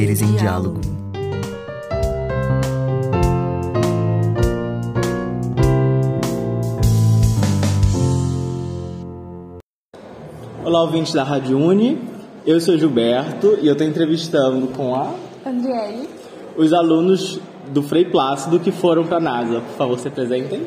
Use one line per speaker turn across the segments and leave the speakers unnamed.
Saberes em diálogo.
Olá, ouvintes da Rádio Uni. Eu sou Gilberto e eu estou entrevistando com a
Andriele.
os alunos do Frei Plácido que foram para a NASA. Por favor, se apresentem.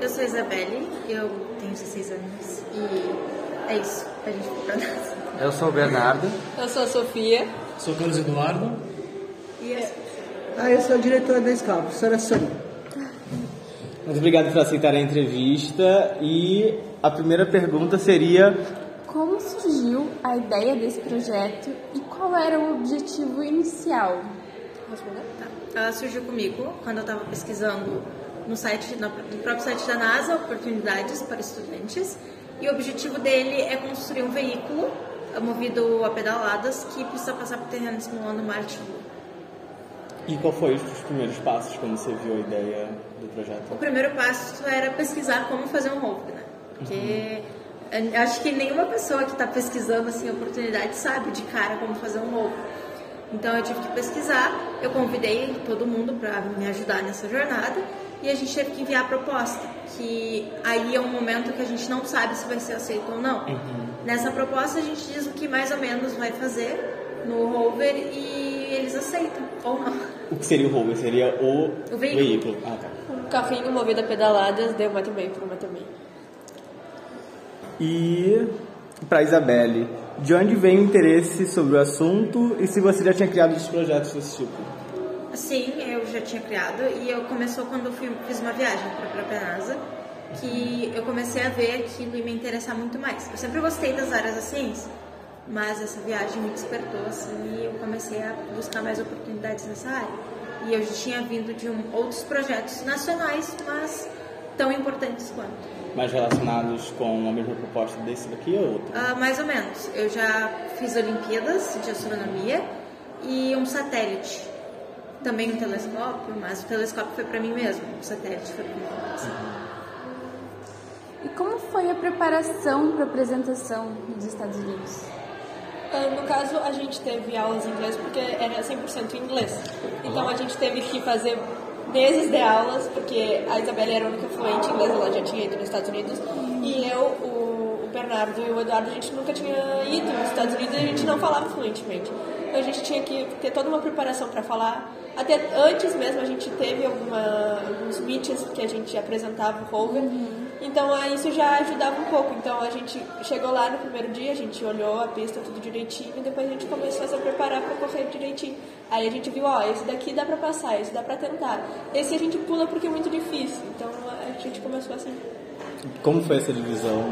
Eu sou a Isabelle, eu tenho 16 anos e é isso, a gente foi pra NASA.
Eu sou o Bernardo.
Eu sou a Sofia.
Sou Carlos Eduardo.
E é
Ah, eu sou a diretora da escola, a professora Sônia.
Muito obrigado por aceitar a entrevista. E a primeira pergunta seria:
Como surgiu a ideia desse projeto e qual era o objetivo inicial? Responder?
Tá. Ela surgiu comigo quando eu estava pesquisando no site, no próprio site da NASA, oportunidades para estudantes. E o objetivo dele é construir um veículo movido a pedaladas que precisa passar por terreno simulando e Lua.
e qual foi os primeiros passos quando você viu a ideia do projeto?
O primeiro passo era pesquisar como fazer um rover, né? Porque eu acho que nenhuma pessoa que está pesquisando assim oportunidade sabe de cara como fazer um rover. Então eu tive que pesquisar, eu convidei todo mundo para me ajudar nessa jornada e a gente teve que enviar a proposta, que aí é um momento que a gente não sabe se vai ser aceito ou não. Nessa proposta a gente diz o que mais ou menos vai fazer no rover e eles aceitam ou não.
O que seria o rover? Seria o,
O veículo.
Ah, tá.
Um carrinho movido a pedaladas deu uma também por uma também.
E para Isabelle, de onde vem o interesse sobre o assunto e se você já tinha criado outros projetos desse tipo?
Sim, eu já tinha criado e eu começou quando eu fui, fiz uma viagem para a própria NASA que eu comecei a ver aquilo e me interessar muito mais. Eu sempre gostei das áreas da ciência, mas essa viagem me despertou assim e eu comecei a buscar mais oportunidades nessa área. E eu já tinha vindo de um, outros projetos nacionais, mas tão importantes quanto.
Mais relacionados com a mesma proposta desse daqui ou outro?
Ah, mais ou menos. Eu já fiz Olimpíadas de Astronomia e um satélite. Também um telescópio, mas o telescópio foi para mim mesmo, o satélite foi para mim mesmo.
E como foi a preparação para a apresentação nos Estados Unidos?
Ah, No caso, a gente teve aulas em inglês porque era 100% em inglês. Então a gente teve que fazer meses de aulas, porque a Isabela era a única fluente em inglês, ela já tinha ido nos Estados Unidos. E eu, o, o Bernardo e o Eduardo, a gente nunca tinha ido nos Estados Unidos e a gente não falava fluentemente. A gente tinha que ter toda uma preparação para falar. Até antes mesmo a gente teve alguma, alguns meetings que a gente apresentava o rover. Então ah, isso já ajudava um pouco. Então a gente chegou lá no primeiro dia, a gente olhou a pista tudo direitinho e depois a gente começou a se preparar para correr direitinho. Aí a gente viu, ó, esse daqui dá para passar, esse dá para tentar. Esse a gente pula porque é muito difícil. Então a gente começou assim.
Como foi essa divisão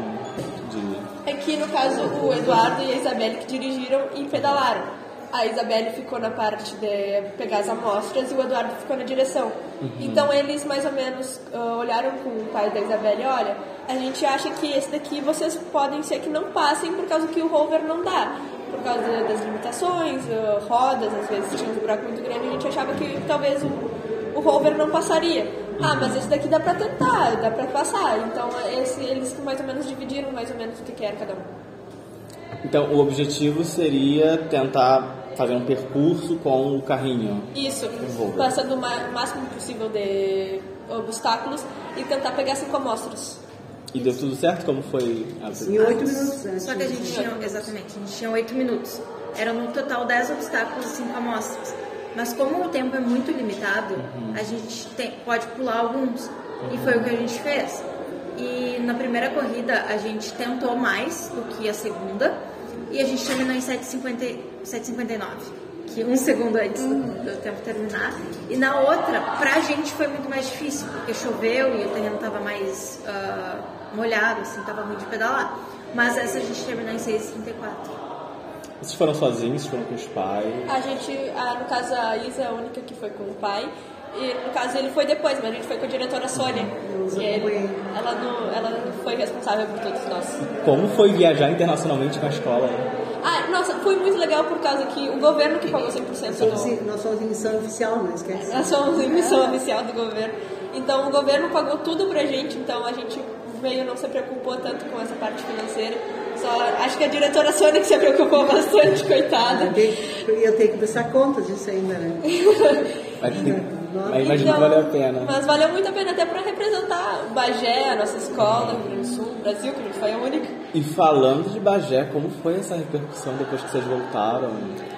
de.
É que no caso o Eduardo e a Isabelle que dirigiram e pedalaram. A Isabelle ficou na parte de pegar as amostras e o Eduardo ficou na direção. Então eles mais ou menos ah, olharam com o pai da Isabelle, olha, a gente acha que esse daqui vocês podem ser que não passem por causa que o rover não dá. Por causa das limitações, ah, rodas, às vezes tinha um buraco muito grande, a gente achava que talvez o, o rover não passaria. Ah, mas esse daqui dá pra tentar, dá pra passar. Então esse, eles mais ou menos dividiram mais ou menos o que que era cada um.
Então, o objetivo seria tentar fazer um percurso com o carrinho.
Isso, passando o máximo possível de obstáculos e tentar pegar cinco amostras.
E deu tudo certo? Como foi a
Em oito minutos, né?
Só que a gente tinha, exatamente, a gente tinha oito minutos. Eram no total 10 obstáculos e 5 amostras. Mas como o tempo é muito limitado, a gente tem- pode pular alguns. E foi o que a gente fez. E na primeira corrida a gente tentou mais do que a segunda. E a gente terminou em 7,50 7,59. Que um segundo antes do, do tempo terminar. E na outra, pra gente foi muito mais difícil, porque choveu e o terreno tava mais ah, molhado, assim, tava ruim de pedalar. Mas essa a gente terminou em 6,34.
Vocês foram sozinhos? Foram com os pais?
A gente, a- no caso, a Isa é a única que foi com o pai. E no caso ele foi depois, mas a gente foi com a diretora Sônia. E ele- ela, não, ela não foi responsável por todos nós.
Como foi viajar internacionalmente com a escola?
Ah, nossa, foi muito legal por causa que o governo que pagou 100% do...
Sim, nós somos em missão oficial, não esquece.
Nós somos em missão oficial do governo. Então o governo pagou tudo pra gente, então a gente meio não se preocupou tanto com essa parte financeira. Só, acho que a diretora Sônia que se preocupou bastante, coitada.
Eu tenho- Eu ia ter que prestar contas disso ainda, né?
Mas, mas imagino que valeu a pena.
Então, Mas valeu muito a pena até para representar Bagé, a nossa escola, Rio Grande do Sul, Brasil, que a gente foi a única.
E falando de Bagé, como foi essa repercussão depois que vocês voltaram?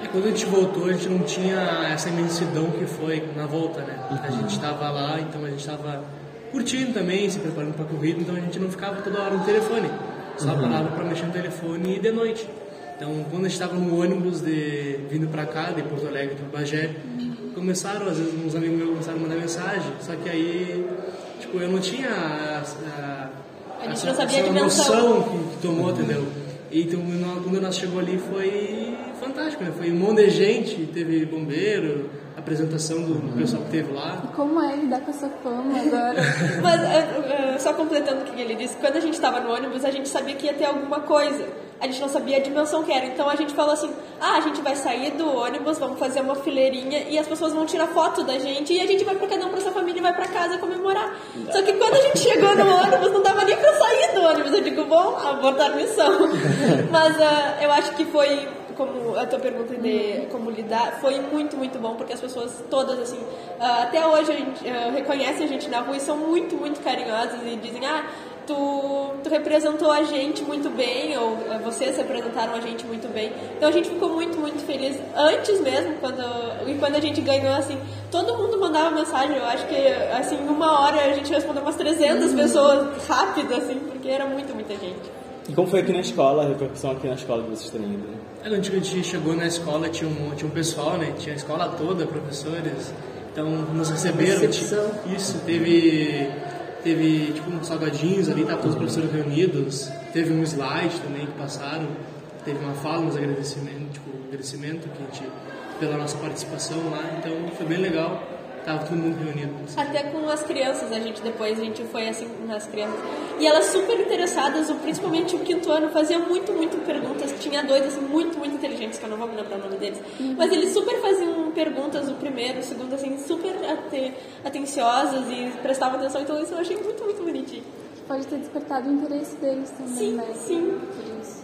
E quando a gente voltou, a gente não tinha essa imensidão que foi na volta, né? A gente estava lá, então a gente estava curtindo também, se preparando para a corrida, então a gente não ficava toda hora no telefone. Só parava para mexer no telefone e de noite. Então, quando a gente estava no ônibus de, vindo para cá, de Porto Alegre para Bagé, começaram, às vezes, uns amigos meus começaram a mandar mensagem, só que aí, tipo, eu não tinha a, a,
A
essa- essa noção que, que tomou, entendeu? E então, quando nós chegou ali foi fantástico, né? Foi um monte de gente, teve bombeiro, apresentação do, do pessoal que teve lá.
E como é lidar com essa fama agora?
Mas, eh, eh, só completando o que ele disse, quando a gente estava no ônibus, a gente sabia que ia ter alguma coisa. A gente não sabia a dimensão que era. Então a gente falou assim: ah, a gente vai sair do ônibus, vamos fazer uma fileirinha e as pessoas vão tirar foto da gente e a gente vai pra cada um pra sua família e vai pra casa comemorar. Só que quando a gente chegou no ônibus, não dava nem pra sair do ônibus. Eu digo, bom, abortar missão. Mas ah, eu acho que foi como a tua pergunta de como lidar, foi muito, muito bom, porque as pessoas todas, assim, ah, até hoje a gente, ah, reconhecem a gente na rua e são muito, muito carinhosas e dizem, ah, tu, tu representou a gente muito bem, ou ah, vocês representaram a gente muito bem. Então a gente ficou muito, muito feliz antes mesmo, quando, e quando a gente ganhou, assim, todo mundo mandava mensagem, eu acho que, assim, em uma hora a gente respondeu umas 300 pessoas rápido, assim, porque era muito, muita gente.
E como foi aqui na escola, a repercussão aqui na escola que vocês terem ido?
Aí, Quando a gente chegou na escola, tinha um, tinha um pessoal, né? Tinha a escola toda, professores. Então, nos receberam.
Recepção.
Isso, teve, teve tipo uns salgadinhos ali, estavam todos os professores reunidos. Teve um slide também que passaram. Teve uma fala, uns agradecimentos, tipo, agradecimento que a gente, pela nossa participação lá. Então, foi bem legal. Tava todo mundo reunido.
Até com as crianças, a gente depois, a gente foi assim nas crianças. E elas super interessadas, o- principalmente o quinto ano, faziam muito, muito perguntas. Tinha dois, assim, muito, muito inteligentes, que eu não vou me lembrar o nome deles. Mas eles super faziam perguntas, o primeiro, o segundo, assim, super ate- atenciosas e prestavam atenção. Então isso eu achei muito, muito bonitinho.
Pode ter despertado o interesse deles também,
Sim,
né?
sim.
Por isso.
Sim,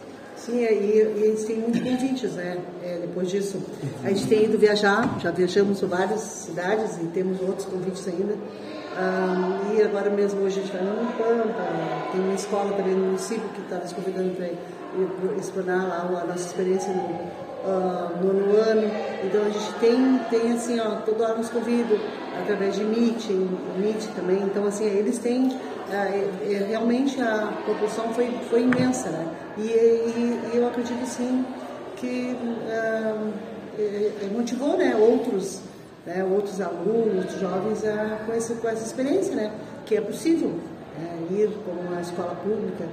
é, e, e eles têm muitos convites, né? É, depois disso, a gente tem ido viajar, já viajamos por várias cidades e temos outros convites ainda. Ah, e agora mesmo hoje a gente vai no Pampa, tem uma escola também no município que está nos convidando para explorar lá a nossa experiência no ah, nono ano. Então a gente tem, tem assim, ó, toda hora nos convido através de Meet, Meet também. Então assim, eles têm é- é, realmente a propulsão foi, foi imensa, né? E, e- e eu acredito sim que é- é motivou, né, outros, né, outros alunos, outros jovens a, com, essa, com essa experiência, né? Que é possível né, ir como uma escola pública,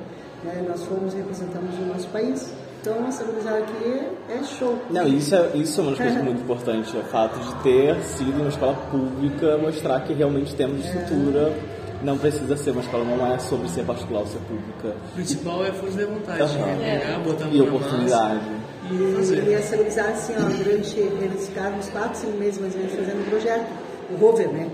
né? Nós fomos e representamos o nosso país. Então, essa gurizada aqui é show.
Não, isso é, isso é uma das coisas muito importantes, o fato de ter sido uma escola pública, mostrar que realmente temos estrutura, não precisa ser uma escola, não é sobre ser particular ou ser pública.
O principal é força de vontade.
Aham.
É pegar, botar
E oportunidade.
massa
E,
E fazer.
e essa gurizada, assim, ó, durante, eles ficaram uns 4, 5 meses mais ou menos fazendo um projeto, o rover, né?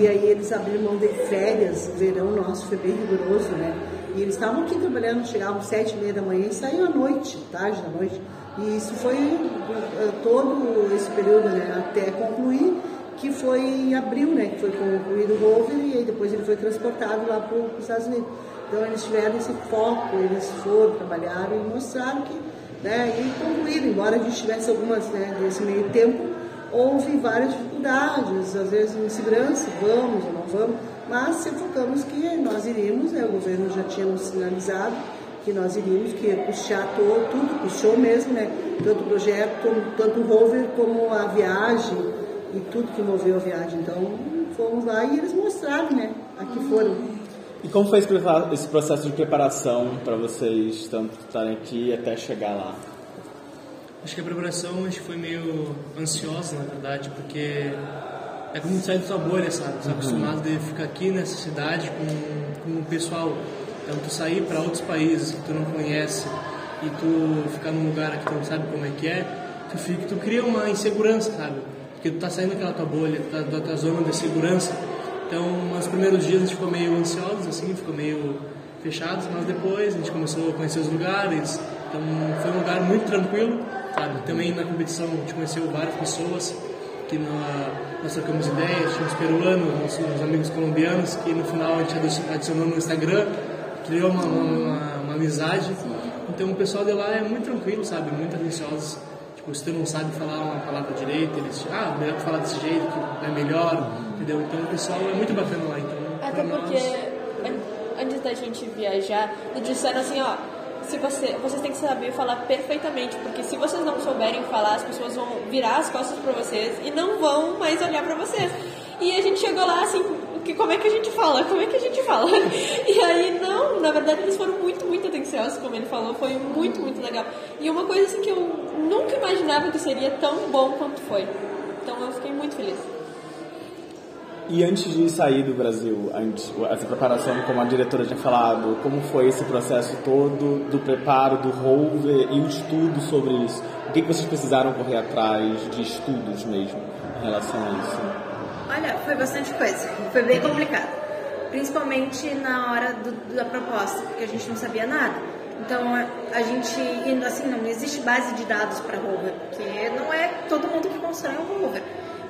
E aí eles abriram mão de férias, o verão nosso foi bem rigoroso, né? E eles estavam aqui trabalhando, chegavam sete e meia da manhã e saíam à noite, tarde da noite. E isso foi eh, todo esse período, né? Até concluir, que foi em abril, né? Que foi concluído o rover e aí depois ele foi transportado lá para os Estados Unidos. Então eles tiveram esse foco, eles foram, trabalharam e mostraram que, né? E concluíram, embora a gente tivesse algumas, né? Desse meio tempo, houve várias dificuldades, às vezes insegurança, vamos ou não vamos, mas se focamos que nós iríamos, né, o governo já tinha nos sinalizado que nós iríamos, que ia puxar todo, tudo, puxou mesmo, né, tanto o projeto, tanto o rover como a viagem e tudo que envolveu a viagem. Então, fomos lá e eles mostraram, né, aqui foram.
E como foi esse processo de preparação para vocês tanto estarem aqui até chegar lá?
Acho que a preparação acho que foi meio ansiosa, na verdade, porque é como sair da sua bolha, sabe? Você é acostumado de ficar aqui nessa cidade com, com o pessoal. Então, tu sair para outros países que tu não conhece e tu ficar num lugar que tu não sabe como é que é, tu, fica, tu cria uma insegurança, sabe? Porque tu tá saindo daquela tua bolha, tá da tua zona de segurança. Então, nos primeiros dias a gente ficou meio ansiosos, assim, ficou meio fechados, mas depois a gente começou a conhecer os lugares, então foi um lugar muito tranquilo, sabe? Também na competição a gente conheceu várias pessoas que na, nós trocamos ideias, tinha uns peruanos, nossos amigos colombianos, que no final a gente adicionou no Instagram, criou uma, uma, uma amizade. Então o pessoal de lá é muito tranquilo, sabe? Muito atencioso. Se tu não sabe falar uma palavra direito, eles ah, melhor tu falar desse jeito, que é melhor, entendeu? Então o pessoal é muito bacana lá. Então,
Até
pra
porque
nós,
an- antes da gente viajar, nos disseram assim, ó, se você, vocês têm que saber falar perfeitamente, porque se vocês não souberem falar, as pessoas vão virar as costas pra vocês e não vão mais olhar pra vocês. E a gente chegou lá assim, que, como é que a gente fala? Como é que a gente fala? E aí, não, na verdade eles foram muito, atenciosos, como ele falou, foi muito, muito legal. E uma coisa assim que eu nunca imaginava que seria tão bom quanto foi. Então eu fiquei muito feliz.
E antes de sair do Brasil, antes, essa preparação, como a diretora tinha falado, como foi esse processo todo do preparo do rover e o estudo sobre isso? O que, que vocês precisaram correr atrás de estudos mesmo em relação a isso?
Olha, foi bastante coisa. Foi bem complicado. Principalmente na hora do- da proposta, porque a gente não sabia nada. Então a, gente, assim, não existe base de dados para rover, porque não é todo mundo que constrói um rover.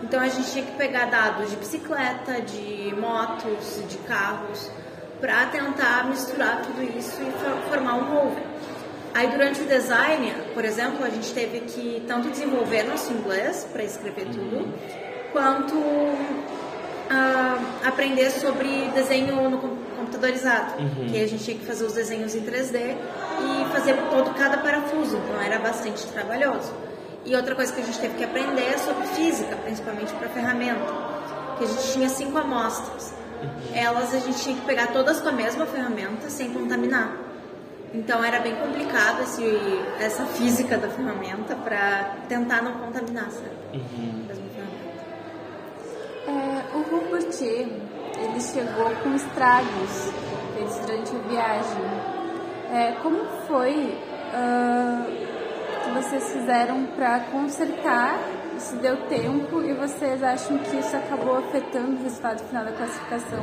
Então a gente tinha que pegar dados de bicicleta, de motos, de carros, para tentar misturar tudo isso e for- formar um rover. Aí durante o design, por exemplo, a gente teve que tanto desenvolver nosso inglês para escrever tudo, quanto ah, aprender sobre desenho no com- computadorizado, que a gente tinha que fazer os desenhos em 3D e fazer todo cada parafuso, então era bastante trabalhoso. E outra coisa que a gente teve que aprender é sobre física, principalmente para ferramenta, que a gente tinha cinco amostras. Elas a gente tinha que pegar todas com a mesma ferramenta sem contaminar. Então era bem complicado esse, essa física da ferramenta para tentar não contaminar, sabe? Ferramenta.
O Robertier, ele chegou com estragos feitos durante a viagem. É, como foi ah, que vocês fizeram para consertar? Se deu tempo e vocês acham que isso acabou afetando o resultado final da classificação?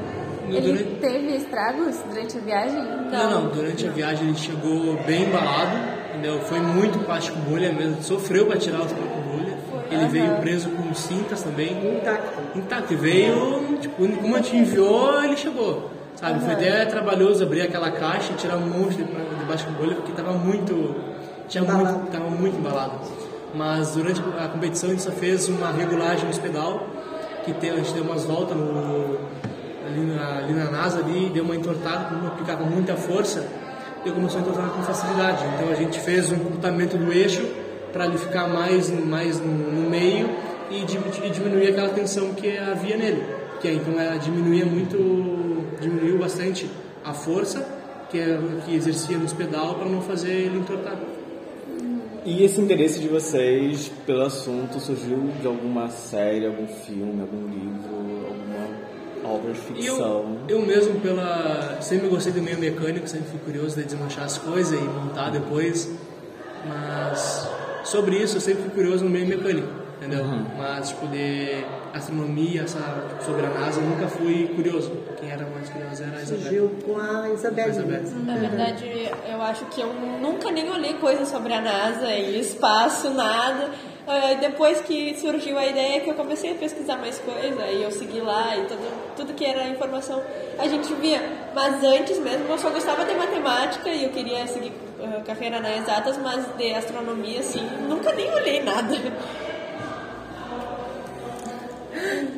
No
Ele
durante-
teve estragos durante a viagem?
Não, não, durante a viagem ele chegou bem embalado, entendeu? Foi muito plástico bolha mesmo, sofreu para tirar os Ele veio preso com cintas também.
Intacto.
Intacto, e veio, tipo, como a gente enviou, ele chegou. Sabe, foi até trabalhoso abrir aquela caixa e tirar um monte de, de plástico bolha, porque tava muito. Tinha
Embalado.
muito, tava muito embalado. Mas durante a competição a gente só fez uma regulagem nos pedal, que a gente deu umas voltas no, ali, na, ali na NASA, ali, deu uma entortada, como aplicava muita força, e começou a entortar com facilidade. Então a gente fez um encurtamento do eixo para ele ficar mais, mais no, no meio e, e diminuir aquela tensão que havia nele. Que então ela diminuía muito, diminuiu bastante a força que, que exercia nos pedal para não fazer ele entortar.
E esse interesse de vocês pelo assunto surgiu de alguma série, algum filme, algum livro, alguma obra de ficção?
eu, eu mesmo, pela, sempre gostei do meio mecânico, sempre fui curioso de desmanchar as coisas e montar depois. Mas sobre isso eu sempre fui curioso no meio mecânico, entendeu? Mas tipo de astronomia, essa, tipo, sobre a NASA, eu nunca fui curioso. Quem era mais curioso era a Isabel.
Surgiu com a. Isabelle. mesmo.
Na verdade, eu acho que eu nunca nem olhei coisas sobre a NASA e espaço, nada. Ah, Depois que surgiu a ideia que eu comecei a pesquisar mais coisa e eu segui lá e tudo, tudo que era informação a gente via. Mas antes mesmo eu só gostava de matemática e eu queria seguir ah, carreira na exatas, mas de astronomia assim, nunca nem olhei nada.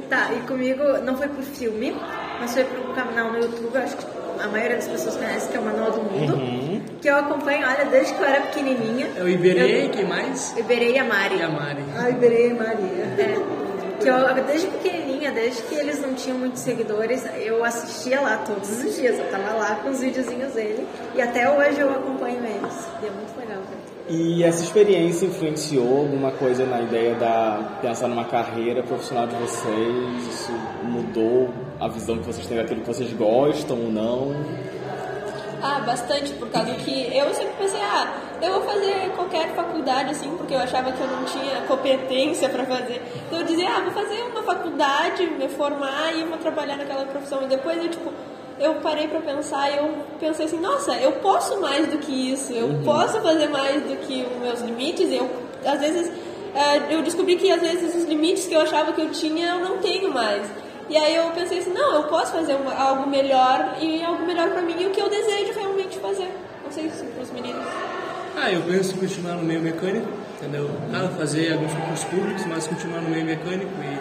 Tá, e comigo não foi por filme, mas foi por um canal no YouTube, acho que a maioria das pessoas conhece, que é o Manual do Mundo, que eu acompanho, olha, desde que eu era pequenininha.
É o Iberê, quem mais?
Iberê e a Mari.
E a Mari.
A Iberê Maria.
É, que eu, desde pequenininha, desde que eles não tinham muitos seguidores, eu assistia lá todos os dias. Eu tava lá com os videozinhos dele. E até hoje eu acompanho eles. E é muito legal.
E essa experiência influenciou alguma coisa na ideia da pensar numa carreira profissional de vocês? Isso mudou a visão que vocês têm daquilo que vocês gostam ou não?
Ah, bastante, por causa que eu sempre pensei, ah, eu vou fazer qualquer faculdade assim, porque eu achava que eu não tinha competência para fazer. Então eu dizia, ah, vou fazer uma faculdade, me formar e vou trabalhar naquela profissão. E depois eu, tipo, eu parei pra pensar e eu pensei assim, nossa, eu posso mais do que isso, eu
Uhum.
posso fazer mais do que os meus limites, eu, às vezes, eh, eu descobri que às vezes os limites que eu achava que eu tinha, eu não tenho mais. E aí eu pensei assim, não, eu posso fazer algo melhor e algo melhor pra mim e o que eu desejo realmente fazer. Não sei se pros meninos.
Ah, eu penso em continuar no meio mecânico, entendeu? Claro, fazer alguns concursos públicos, mas continuar no meio mecânico, e,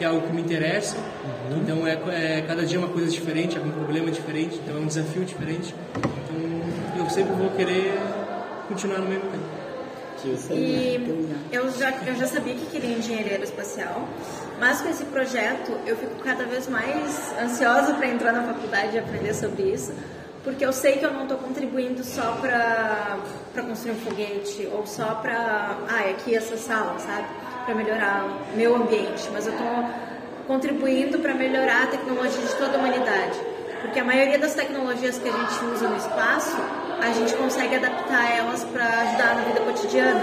que é algo que me interessa. Então, é, é cada dia uma coisa diferente, algum problema diferente, então é um desafio diferente. Então, eu sempre vou querer continuar no
eu sei.
E eu já, eu já sabia que queria engenharia aeroespacial, mas com esse projeto eu fico cada vez mais ansiosa para entrar na faculdade e aprender sobre isso, porque eu sei que eu não estou contribuindo só para construir um foguete ou só para, ah, é aqui essa sala, sabe? Para melhorar o meu ambiente, mas eu estou contribuindo para melhorar a tecnologia de toda a humanidade. Porque a maioria das tecnologias que a gente usa no espaço, a gente consegue adaptar elas para ajudar na vida cotidiana.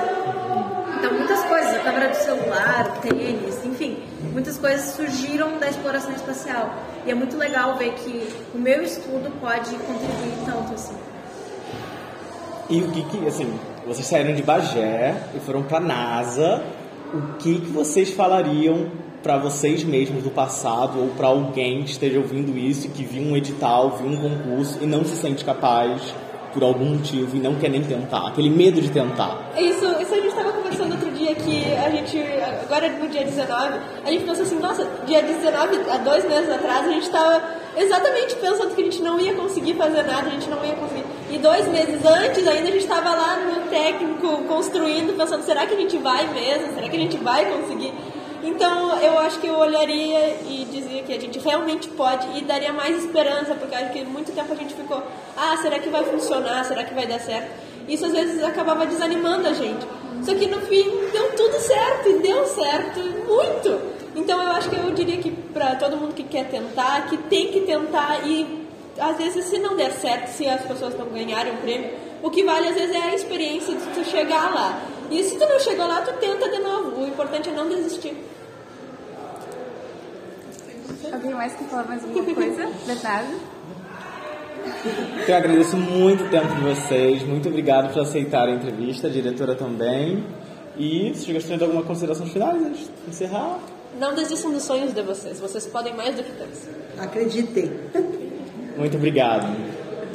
Então, muitas coisas, a câmera do celular, o tênis, enfim, muitas coisas surgiram da exploração espacial. E é muito legal ver que o meu estudo pode contribuir tanto assim.
E o que que, assim, vocês saíram de Bagé e foram pra NASA, o que que vocês falariam pra vocês mesmos do passado ou pra alguém que esteja ouvindo isso e que viu um edital, viu um concurso e não se sente capaz por algum motivo e não quer nem tentar, aquele medo de tentar.
Isso, isso a gente estava conversando outro dia que a gente, agora no dia 19, a gente pensou assim, nossa, dia 19, há dois meses atrás, a gente estava exatamente pensando que a gente não ia conseguir fazer nada, a gente não ia conseguir. E dois meses antes ainda a gente estava lá no técnico construindo, pensando, será que a gente vai mesmo? Será que a gente vai conseguir? Então eu acho que eu olharia e dizia que a gente realmente pode e daria mais esperança, porque acho que muito tempo a gente ficou, ah, será que vai funcionar? Será que vai dar certo? Isso às vezes acabava desanimando a gente. Só que no fim deu tudo certo e deu certo muito. Então eu acho que eu diria que para todo mundo que quer tentar, que tem que tentar e às vezes se não der certo, se as pessoas não ganharem o prêmio, o que vale às vezes é a experiência de tu chegar lá. E se tu não chegou lá, tu tenta de novo. O importante é não desistir.
Alguém mais quer falar mais alguma coisa?
Então, eu agradeço muito o tempo de vocês, muito obrigado por aceitar a entrevista, a diretora também. E se vocês gostariam de alguma consideração final antes de encerrar?
Não desistam dos sonhos de vocês. Vocês podem mais do que pensam.
Acreditem.
Muito obrigado.